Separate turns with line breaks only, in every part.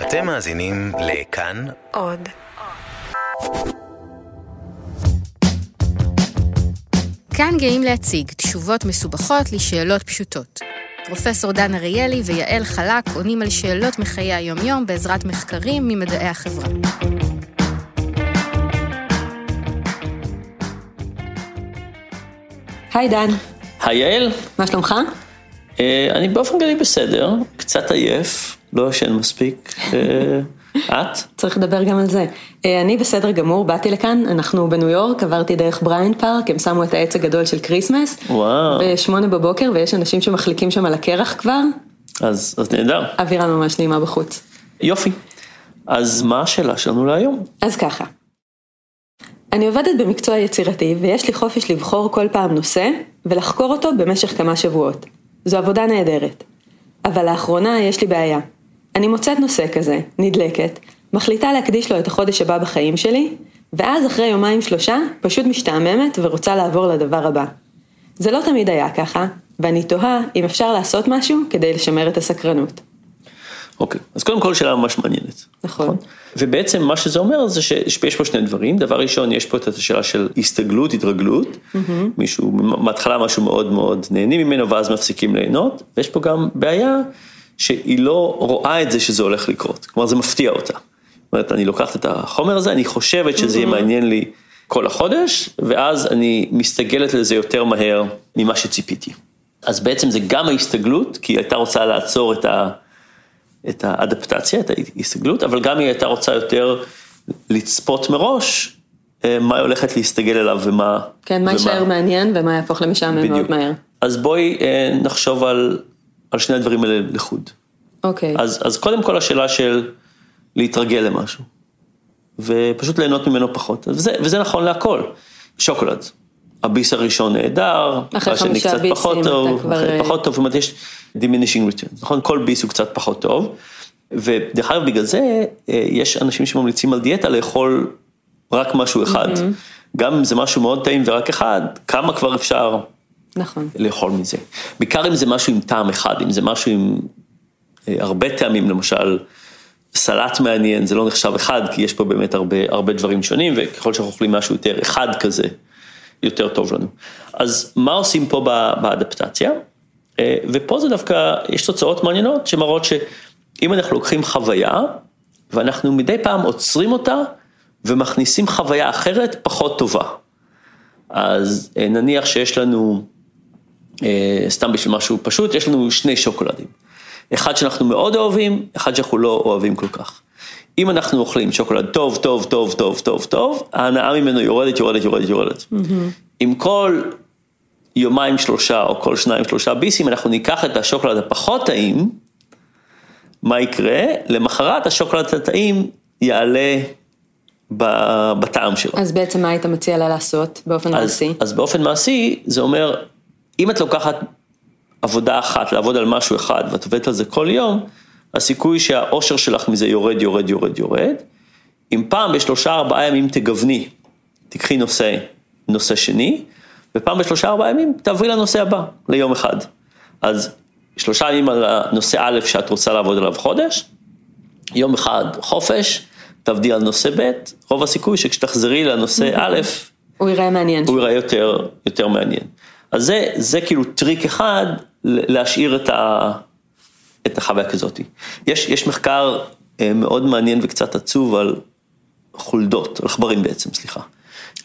אתם מאזינים לכאן
עוד. כאן גאים להציג תשובות מסובכות לשאלות פשוטות. פרופסור דן אריאלי ויעל חלק עונים על שאלות מחיי היומיום בעזרת מחקרים ממדעי החברה.
היי דן,
היי יעל,
מה שלומך?
אה, אני באופן כללי בסדר, קצת עייף, לא ישן מספיק. אה, את?
צריך לדבר גם על זה. אה, אני בסדר גמור, באתי לכאן, אנחנו בניו יורק, עברתי דרך בריינט פארק, הם שמו את העץ הגדול של Christmas.
וואו.
בשמונה בבוקר, ויש אנשים שמחליקים שם על הקרח כבר,
אז, אז נהדר.
אווירה ממש נעימה בחוץ.
יופי. אז מה השאלה שלנו להיום?
אז ככה. אני עובדת במקצוע יצירתי, ויש לי חופש לבחור כל פעם נושא, ולחקור אותו במשך כמה שבועות. זו עבודה נהדרת. אבל לאחרונה יש לי בעיה. אני מוצאת נושא כזה, נדלקת, מחליטה להקדיש לו את החודש הבא בחיים שלי, ואז אחרי יומיים שלושה, פשוט משתעממת ורוצה לעבור לדבר הבא. זה לא תמיד היה ככה, ואני תוהה אם אפשר לעשות משהו כדי לשמר את הסקרנות.
אוקיי, אז קודם כל שאלה ממש מעניינת.
נכון.
ובעצם מה שזה אומר זה שיש פה שני דברים, דבר ראשון יש פה את השאלה של הסתגלות, התרגלות, מישהו, מההתחלה משהו מאוד מאוד נהנים ממנו ואז מפסיקים ליהנות, ויש פה גם בעיה שהיא לא רואה את זה שזה הולך לקרות, כלומר זה מפתיע אותה. זאת אומרת, אני לוקחת את החומר הזה, אני חושבת שזה יהיה מעניין לי כל החודש, ואז אני מסתגלת לזה יותר מהר ממה שציפיתי. אז בעצם זה גם ההסתגלות, כי היא הייתה רוצה לעצור את ה... את האדפטציה, את ההסתגלות, אבל גם היא הייתה רוצה יותר לצפות מראש אה, מה היא הולכת להסתגל אליו ומה...
כן, מה יישאר מעניין ומה יהפוך למשעמם מאוד מהר.
אז בואי אה, נחשוב על, על שני הדברים האלה לחוד.
אוקיי.
אז, אז קודם כל השאלה של להתרגל למשהו, ופשוט ליהנות ממנו פחות, וזה, וזה נכון להכל. שוקולד, הביס הראשון נהדר,
אחרי
השני
חמישה
קצת
ביסים
פחות
אתה
טוב,
כבר,
אחרי
אה,
פחות טוב, זאת אומרת יש diminishing returns, נכון? כל ביס הוא קצת פחות טוב, ודרך אגב בגלל זה אה, יש אנשים שממליצים על דיאטה לאכול רק משהו אחד, גם אם זה משהו מאוד טעים ורק אחד, כמה כבר אפשר
נכון.
לאכול מזה. בעיקר אם זה משהו עם טעם אחד, אם זה משהו עם אה, הרבה טעמים, למשל סלט מעניין, זה לא נחשב אחד, כי יש פה באמת הרבה, הרבה דברים שונים, וככל שאנחנו אוכלים משהו יותר אחד כזה, יותר טוב לנו. אז מה עושים פה באדפטציה? אה, ופה זה דווקא, יש תוצאות מעניינות שמראות שאם אנחנו לוקחים חוויה, ואנחנו מדי פעם עוצרים אותה, ומכניסים חוויה אחרת פחות טובה. אז אה, נניח שיש לנו, סתם בשביל משהו פשוט, יש לנו שני שוקולדים. אחד שאנחנו מאוד אוהבים, אחד שאנחנו לא אוהבים כל כך. אם אנחנו אוכלים שוקולד טוב, טוב, טוב, טוב, טוב, טוב, ההנאה ממנו יורדת, יורדת, יורדת, יורדת. אם כל יומיים שלושה או כל שניים שלושה ביסים, אנחנו ניקח את השוקולד הפחות טעים, מה יקרה? למחרת השוקולד הטעים יעלה בטעם שלו.
אז בעצם מה היית מציע לה לעשות באופן
אז,
מעשי?
אז באופן מעשי, זה אומר, אם את לוקחת עבודה אחת, לעבוד על משהו אחד, ואת עובדת על זה כל יום, הסיכוי שהאושר שלך מזה יורד, יורד, יורד, יורד. אם פעם בשלושה ארבעה ימים תגווני, תקחי נושא, נושא שני, ופעם בשלושה ארבעה ימים תעברי לנושא הבא, ליום אחד. אז שלושה ימים על הנושא א' שאת רוצה לעבוד עליו חודש, יום אחד חופש, תעבדי על נושא ב', רוב הסיכוי שכשתחזרי לנושא א',
הוא יראה מעניין.
הוא ייראה יותר, יותר מעניין. אז זה, זה כאילו טריק אחד להשאיר את, ה, את החוויה כזאת. יש, יש מחקר אה, מאוד מעניין וקצת עצוב על חולדות, על עכברים בעצם, סליחה.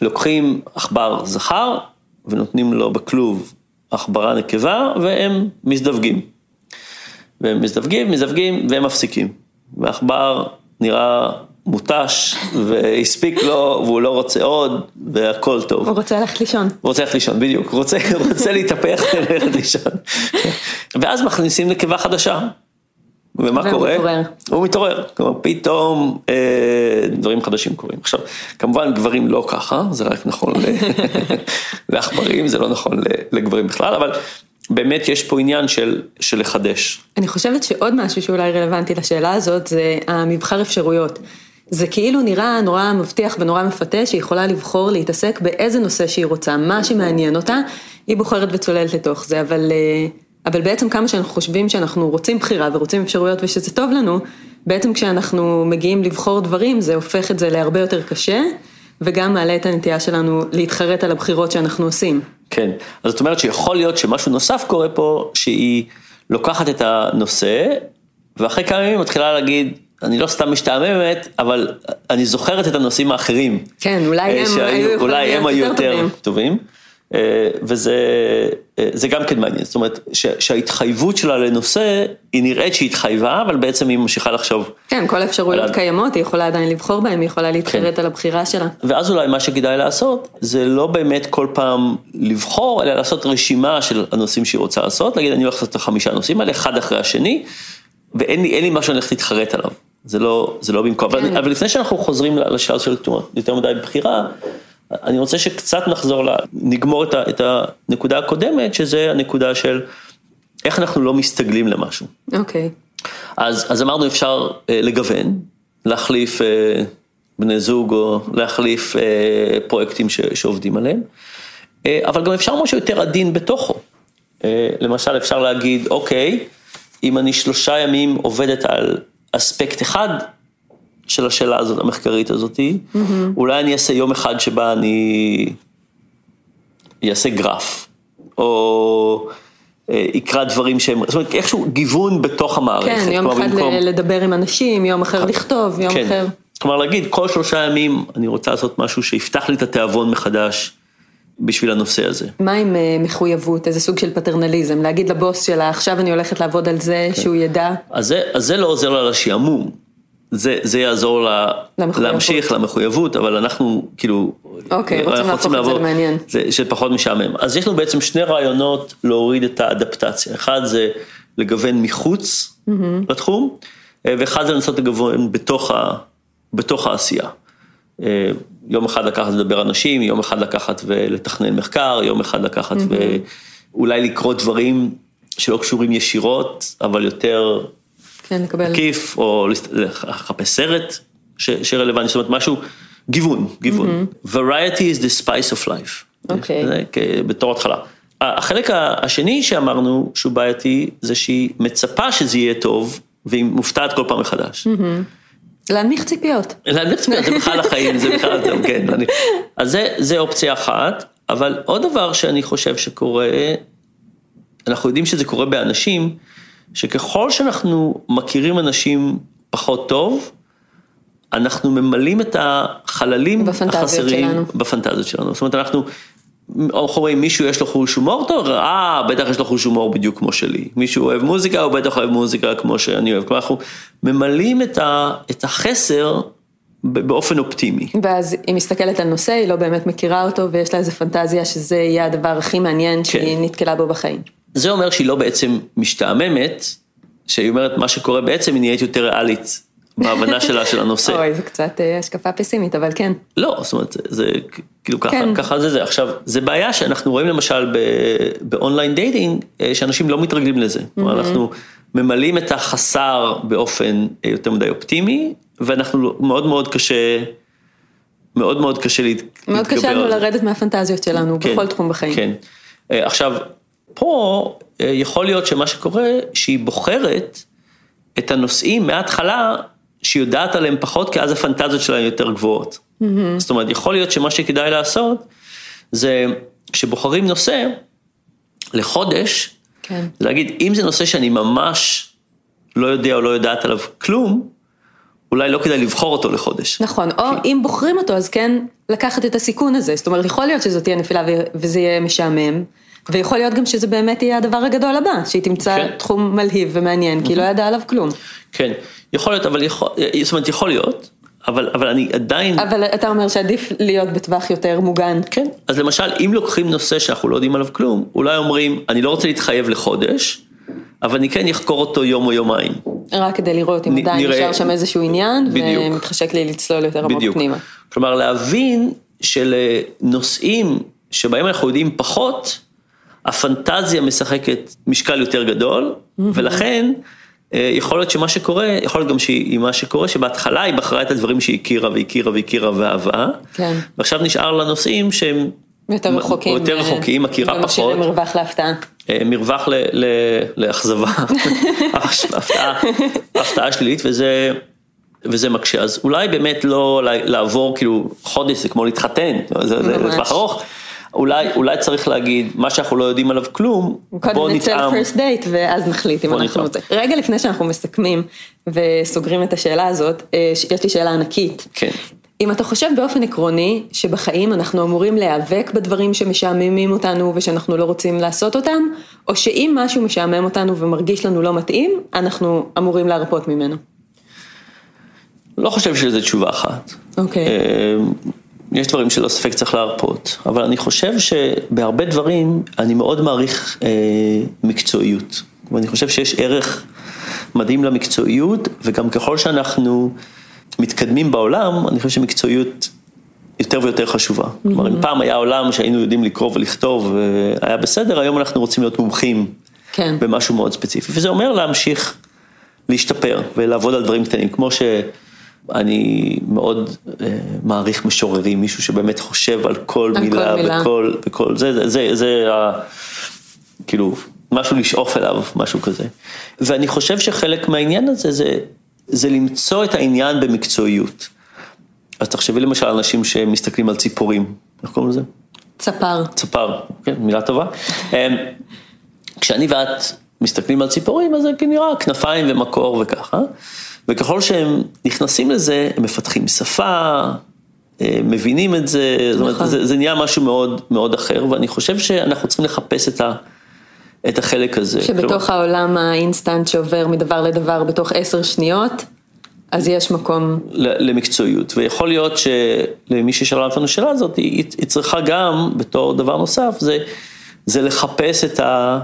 לוקחים עכבר זכר ונותנים לו בכלוב עכברה נקבה והם מזדווגים. והם מזדווגים, מזווגים והם מפסיקים. והעכבר נראה מותש והספיק לו והוא לא רוצה עוד והכל טוב.
הוא רוצה ללכת לישון.
הוא רוצה ללכת לישון, בדיוק, הוא רוצה, רוצה להתהפך וללכת לישון. ואז מכניסים נקבה חדשה. ומה
והוא
קורה?
מתעורר.
הוא מתעורר, כלומר פתאום אה, דברים חדשים קורים. עכשיו, כמובן גברים לא ככה, זה רק נכון לעכברים, זה לא נכון לגברים בכלל, אבל באמת יש פה עניין של, של לחדש.
אני חושבת שעוד משהו שאולי רלוונטי לשאלה הזאת זה המבחר אפשרויות. זה כאילו נראה נורא מבטיח ונורא מפתה שהיא יכולה לבחור להתעסק באיזה נושא שהיא רוצה, מה שמעניין אותה, היא בוחרת וצוללת לתוך זה, אבל אה, אבל בעצם כמה שאנחנו חושבים שאנחנו רוצים בחירה ורוצים אפשרויות ושזה טוב לנו, בעצם כשאנחנו מגיעים לבחור דברים זה הופך את זה להרבה יותר קשה, וגם מעלה את הנטייה שלנו להתחרט על הבחירות שאנחנו עושים.
כן, אז זאת אומרת שיכול להיות שמשהו נוסף קורה פה, שהיא לוקחת את הנושא, ואחרי כמה ימים מתחילה להגיד, אני לא סתם משתעממת, אבל אני זוכרת את הנושאים האחרים.
כן, אולי
אה,
הם
שהיו- אולי הם היו
יותר טובים.
טובים. אה, וזה אה, גם כן מעניין, זאת אומרת ש- שההתחייבות שלה לנושא, היא נראית שהיא התחייבה, אבל בעצם היא ממשיכה לחשוב.
כן, כל האפשרויות
אבל-
קיימות, היא יכולה עדיין לבחור בהן, היא יכולה להתחרט
כן.
על הבחירה שלה.
ואז אולי מה שכדאי לעשות, זה לא באמת כל פעם לבחור, אלא לעשות רשימה של הנושאים שהיא רוצה לעשות, להגיד אני הולך לעשות את החמישה נושאים האלה, אחד אחרי השני, ואין לי, לי משהו שאני הולך להתחרט עליו. זה לא, זה לא במקום.
כן.
אבל, אבל לפני שאנחנו חוזרים לשלב של יותר מדי בחירה, אני רוצה שקצת נחזור, ל- נגמור את, ה, את הנקודה הקודמת, שזה הנקודה של איך אנחנו לא מסתגלים למשהו.
אוקיי.
אז, אז אמרנו אפשר אה, לגוון, להחליף אה, בני זוג או להחליף אה, פרויקטים ש, שעובדים עליהם, אה, אבל גם אפשר משהו יותר עדין בתוכו. אה, למשל אפשר להגיד, אוקיי, אם אני שלושה ימים עובדת על אספקט אחד של השאלה הזאת, המחקרית הזאת, mm-hmm. אולי אני אעשה יום אחד שבה אני אעשה גרף, או אה, יקרא דברים שהם, זאת אומרת, איכשהו גיוון בתוך המערכת.
כן, יום אחד
במקום-
לדבר עם אנשים, יום אחר לכתוב, יום
כן.
אחר.
כלומר להגיד, כל שלושה ימים אני רוצה לעשות משהו שיפתח לי את התיאבון מחדש בשביל הנושא הזה.
מה עם אה, מחויבות, איזה סוג של פטרנליזם, להגיד לבוס שלה, עכשיו אני הולכת לעבוד על זה,
כן.
שהוא ידע,
אז זה, אז זה לא עוזר לה לשעמום, זה, זה יעזור לה
למחויבות.
להמשיך למחויבות, אבל אנחנו כאילו,
אוקיי, רוצים להפוך את זה למעניין.
זה, שפחות משעמם. אז יש לנו בעצם שני רעיונות להוריד את האדפטציה, אחד זה לגוון מחוץ לתחום, אה, ואחד זה לנסות לגוון בתוך, ה, בתוך העשייה. אה, יום אחד לקחת לדבר אנשים, יום אחד לקחת ולתכנן מחקר, יום אחד לקחת ואולי לקרוא דברים שלא קשורים ישירות, אבל יותר
כן, לקבל,
מקיף, או לחפש סרט ש, שרלוונטי, זאת אומרת משהו, גיוון, גיוון. Variety is the spice of life.
אוקיי.
כ- בתור התחלה. החלק השני שאמרנו שהוא בעייתי, זה שהיא מצפה שזה יהיה טוב, והיא מופתעת כל פעם מחדש.
להנמיך ציפיות.
להנמיך ציפיות, זה בכלל החיים, זה בכלל, זה, כן. אני, אז זה, זה אופציה אחת, אבל עוד דבר שאני חושב שקורה, אנחנו יודעים שזה קורה באנשים, שככל שאנחנו מכירים אנשים פחות טוב, אנחנו ממלאים את החללים
בפנטזיות
החסרים
שלנו.
בפנטזיות שלנו. זאת אומרת, אנחנו, אנחנו רואים מישהו יש לו חוש הומור טוב, אה, בטח יש לו חוש הומור בדיוק כמו שלי. מישהו אוהב מוזיקה, הוא בטח אוהב מוזיקה כמו שאני אוהב. כלומר, אנחנו ממלאים את, ה, את החסר באופן אופטימי.
ואז היא מסתכלת על נושא, היא לא באמת מכירה אותו, ויש לה איזה פנטזיה שזה יהיה הדבר הכי מעניין שהיא נתקלה בו בחיים.
זה אומר שהיא לא בעצם משתעממת, שהיא אומרת מה שקורה בעצם, היא נהיית יותר ריאלית בהבנה שלה של הנושא.
אוי, זו קצת אה, השקפה פסימית, אבל כן.
לא, זאת אומרת, זה כאילו ככה,
כן.
ככה זה זה. עכשיו, זה בעיה שאנחנו רואים למשל ב online dating, אה, שאנשים לא מתרגלים לזה. כלומר, אנחנו ממלאים את החסר באופן אה, יותר מדי אופטימי, ואנחנו לא- מאוד מאוד קשה, מאוד מאוד קשה להת- להתגבר
מאוד קשה לנו. לרדת מהפנטזיות שלנו,
כן,
בכל תחום בחיים.
כן. עכשיו, פה יכול להיות שמה שקורה, שהיא בוחרת את הנושאים מההתחלה, שהיא יודעת עליהם פחות, כי אז הפנטזיות שלהם יותר גבוהות. זאת אומרת, יכול להיות שמה שכדאי לעשות, זה כשבוחרים נושא לחודש,
כן.
להגיד, אם זה נושא שאני ממש לא יודע או לא יודעת עליו כלום, אולי לא כדאי לבחור אותו לחודש.
נכון, או אם בוחרים אותו, אז כן לקחת את הסיכון הזה. זאת אומרת, יכול להיות שזאת תהיה נפילה וזה יהיה משעמם, ויכול להיות גם שזה באמת יהיה הדבר הגדול הבא, שהיא תמצא
כן.
תחום מלהיב ומעניין, כי היא לא ידעה עליו כלום.
כן, יכול להיות, אבל יכול, זאת אומרת, יכול להיות, אבל, אבל אני עדיין,
אבל אתה אומר שעדיף להיות בטווח יותר מוגן.
כן, אז למשל, אם לוקחים נושא שאנחנו לא יודעים עליו כלום, אולי אומרים, אני לא רוצה להתחייב לחודש, אבל אני כן אחקור אותו יום או יומיים.
רק כדי לראות אם
נ-
עדיין
נראה-
נשאר שם איזשהו עניין,
בדיוק.
ומתחשק לי לצלול יותר עמוק. פנימה.
כלומר, להבין שלנושאים שבהם אנחנו יודעים פחות, הפנטזיה משחקת משקל יותר גדול, ולכן אה, יכול להיות שמה שקורה, יכול להיות גם שהיא מה שקורה, שבהתחלה היא בחרה את הדברים שהיא הכירה והכירה והכירה ואהבה,
כן.
ועכשיו נשאר לה נושאים שהם
יותר רחוקים.
יותר
אה,
רחוקים, מכירה
ומשאירים
פחות.
מרווח להפתעה.
אה, מרווח לאכזבה, הפתעה, הפתעה שלילית, וזה, וזה מקשה. אז אולי באמת לא לעבור כאילו חודש, זה כמו להתחתן, זה. לטווח ארוך. אולי, אולי צריך להגיד, מה שאנחנו לא יודעים עליו כלום, בוא
קודם נצא
נטעם.
לפרסט דייט ואז נחליט אם אנחנו...
נטעם.
רגע לפני שאנחנו מסכמים וסוגרים את השאלה הזאת, אה, יש לי שאלה ענקית.
כן.
אם אתה חושב באופן עקרוני שבחיים אנחנו אמורים להיאבק בדברים שמשעממים אותנו ושאנחנו לא רוצים לעשות אותם, או שאם משהו משעמם אותנו ומרגיש לנו לא מתאים, אנחנו אמורים להרפות ממנו.
לא חושב שזו תשובה אחת.
אוקיי.
אה, יש דברים שלא ספק צריך להרפות, אבל אני חושב שבהרבה דברים אני מאוד מעריך אה, מקצועיות. ואני חושב שיש ערך מדהים למקצועיות, וגם ככל שאנחנו מתקדמים בעולם, אני חושב שמקצועיות יותר ויותר חשובה. כלומר, אם פעם היה עולם שהיינו יודעים לקרוא ולכתוב והיה בסדר, היום אנחנו רוצים להיות מומחים
כן.
במשהו מאוד ספציפי, וזה אומר להמשיך להשתפר ולעבוד על דברים קטנים, כמו שאני מאוד אה, מעריך משוררים, מישהו שבאמת חושב על כל
על
מילה,
כל מילה.
בכל, בכל, זה, זה, זה, זה ה... כאילו, משהו לשאוף אליו, משהו כזה. ואני חושב שחלק מהעניין הזה זה, זה למצוא את העניין במקצועיות. אז תחשבי למשל אנשים שמסתכלים על ציפורים, איך קוראים לזה?
צפר.
צפר, כן, מילה טובה. אמ, כשאני ואת מסתכלים על ציפורים, אז זה נראה כנפיים ומקור וככה, וככל שהם נכנסים לזה, הם מפתחים שפה, אה, מבינים את זה, זאת אומרת,
נכון.
זה, זה נהיה משהו מאוד מאוד אחר, ואני חושב שאנחנו צריכים לחפש את, ה, את החלק הזה.
שבתוך
כלומר,
העולם האינסטנט שעובר מדבר לדבר בתוך עשר שניות, אז יש מקום,
למקצועיות, ויכול להיות שלמי ששאלה אותנו שאלה הזאת, היא, היא צריכה גם, בתור דבר נוסף, זה, זה לחפש את, ה,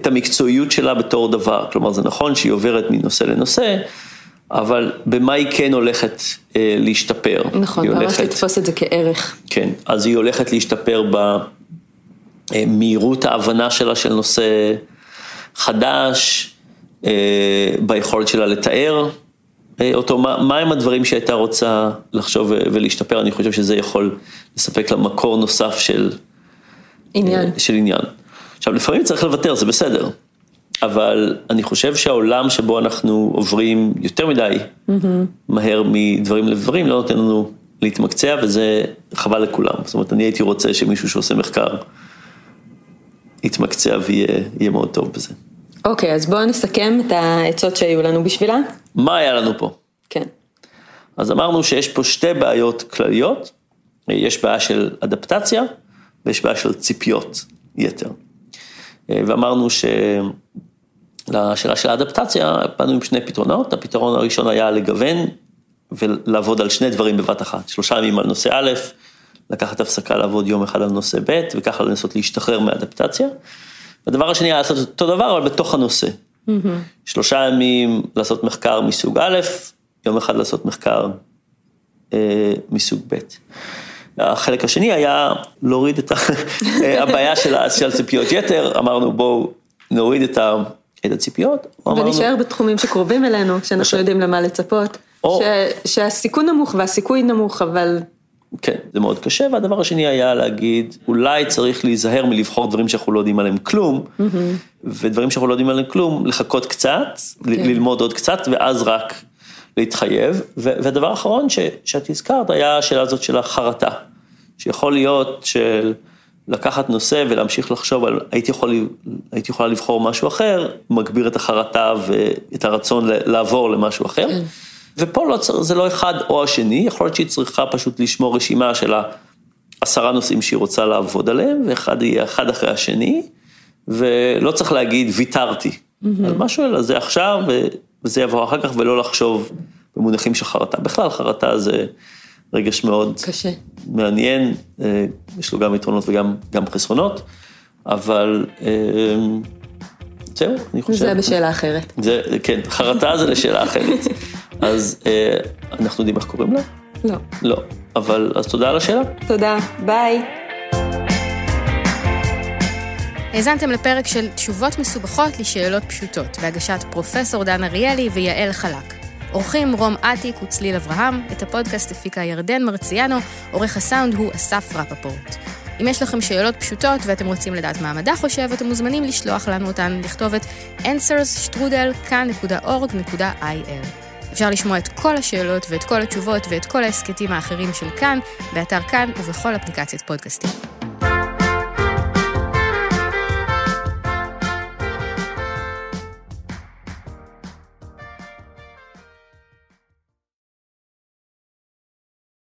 את המקצועיות שלה בתור דבר. כלומר, זה נכון שהיא עוברת מנושא לנושא, אבל במה היא כן הולכת אה, להשתפר.
נכון, ממש
הולכת,
לתפוס את זה כערך.
כן, אז היא הולכת להשתפר במהירות ההבנה שלה של נושא חדש, אה, ביכולת שלה לתאר אה, אותו, מה, מה הם הדברים שהייתה רוצה לחשוב ולהשתפר, אני חושב שזה יכול לספק לה מקור נוסף של,
עניין.
של עניין. עכשיו, לפעמים צריך לוותר, זה בסדר, אבל אני חושב שהעולם שבו אנחנו עוברים יותר מדי מהר מדברים לדברים, לא נותן לנו להתמקצע, וזה חבל לכולם. זאת אומרת, אני הייתי רוצה שמישהו שעושה מחקר יתמקצע ויהיה יהיה מאוד טוב בזה.
אוקיי, אז בואו נסכם את העצות שהיו לנו בשבילה.
מה היה לנו פה?
כן.
אז אמרנו שיש פה שתי בעיות כלליות, יש בעיה של אדפטציה ויש בעיה של ציפיות יתר. ואמרנו שלשאלה של האדפטציה באנו עם שני פתרונות, הפתרון הראשון היה לגוון ולעבוד על שני דברים בבת אחת, שלושה ימים על נושא א', לקחת הפסקה לעבוד יום אחד על נושא ב', וככה לנסות להשתחרר מאדפטציה. והדבר השני היה לעשות אותו דבר, אבל בתוך הנושא. שלושה ימים לעשות מחקר מסוג א', יום אחד לעשות מחקר אה, מסוג ב'. החלק השני היה להוריד את הבעיה של ה- של ציפיות יתר, אמרנו בואו נוריד את ה- את הציפיות. אמרנו-
ונשאר בתחומים שקרובים אלינו, שאנחנו יודעים למה לצפות.
או-
ש- שהסיכון נמוך והסיכוי נמוך, אבל
כן, זה מאוד קשה, והדבר השני היה להגיד, אולי צריך להיזהר מלבחור דברים שאנחנו לא יודעים עליהם כלום, ודברים שאנחנו לא יודעים עליהם כלום, לחכות קצת, ל-
כן.
ללמוד עוד קצת, ואז רק להתחייב. והדבר האחרון ש- שאת הזכרת היה השאלה הזאת של החרטה, שיכול להיות של לקחת נושא ולהמשיך לחשוב על, הייתי, יכול, הייתי יכולה לבחור משהו אחר, מגביר את החרטה ואת הרצון לעבור למשהו אחר.
כן.
ופה לא זה לא אחד או השני, יכול להיות שהיא צריכה פשוט לשמור רשימה של העשרה נושאים שהיא רוצה לעבוד עליהם, ואחד יהיה אחד אחרי השני, ולא צריך להגיד ויתרתי על משהו, אלא זה עכשיו, וזה יבוא אחר כך, ולא לחשוב במונחים של חרטה. בכלל, חרטה זה רגש מאוד
קשה.
מעניין, אה, יש לו גם יתרונות וגם גם חסרונות, אבל אה, זהו, אני חושב.
זה בשאלה אחרת.
זה, כן, חרטה זה לשאלה אחרת. אז אה, אנחנו יודעים איך קוראים לה?
לא.
לא. אבל, אז תודה על השאלה.
תודה, ביי.
האזנתם לפרק של תשובות מסובכות לשאלות פשוטות, בהגשת פרופסור דן אריאלי ויעל חלק. עורכים רום אטיק וצליל אברהם, את הפודקאסט הפיקה ירדן מרציאנו, עורך הסאונד הוא אסף רפפורט. אם יש לכם שאלות פשוטות ואתם רוצים לדעת מה המדע חושב, אתם מוזמנים לשלוח לנו אותן לכתובת answers.כאן.org.il. אפשר לשמוע את כל השאלות ואת כל התשובות ואת כל ההסכתים האחרים של כאן, באתר כאן ובכל אפליקציית פודקאסטים.